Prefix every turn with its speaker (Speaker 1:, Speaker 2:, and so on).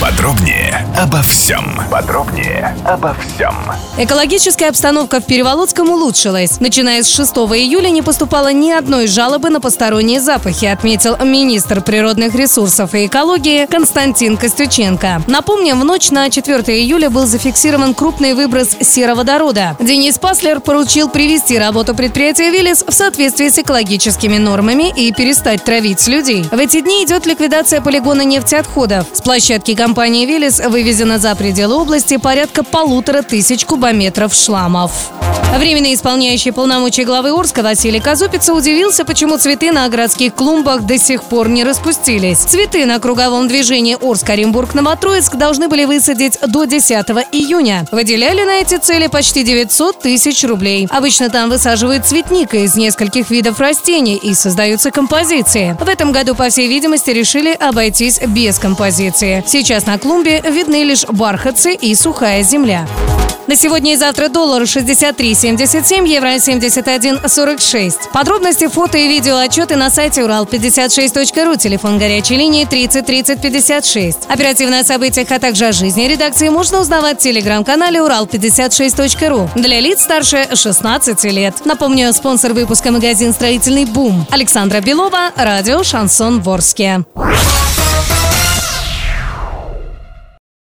Speaker 1: Подробнее обо всем. Подробнее обо всем.
Speaker 2: Экологическая обстановка в Переволодском улучшилась. Начиная с 6 июля не поступало ни одной жалобы на посторонние запахи, отметил министр природных ресурсов и экологии Константин Костюченко. Напомним, в ночь на 4 июля был зафиксирован крупный выброс сероводорода. Денис Паслер поручил привести работу предприятия «Виллис» в соответствии с экологическими нормами и перестать травить людей. В эти дни идет ликвидация полигона нефтеотходов. С площадки компании «Виллис» вывезено за пределы области порядка полутора тысяч кубометров шламов. Временно исполняющий полномочия главы Орска Василий Казупица удивился, почему цветы на городских клумбах до сих пор не распустились. Цветы на круговом движении Орск-Оренбург-Новотроицк должны были высадить до 10 июня. Выделяли на эти цели почти 900 тысяч рублей. Обычно там высаживают цветник из нескольких видов растений и создаются композиции. В этом году, по всей видимости, решили обойтись без композиции. Сейчас на клумбе видны лишь бархатцы и сухая земля. На сегодня и завтра доллар 63,77, евро 71,46. Подробности, фото и видео отчеты на сайте урал56.ру, телефон горячей линии 30 30 56. Оперативно о событиях, а также о жизни редакции можно узнавать в телеграм-канале урал56.ру для лиц старше 16 лет. Напомню, спонсор выпуска магазин «Строительный бум» Александра Белова, радио «Шансон Ворске».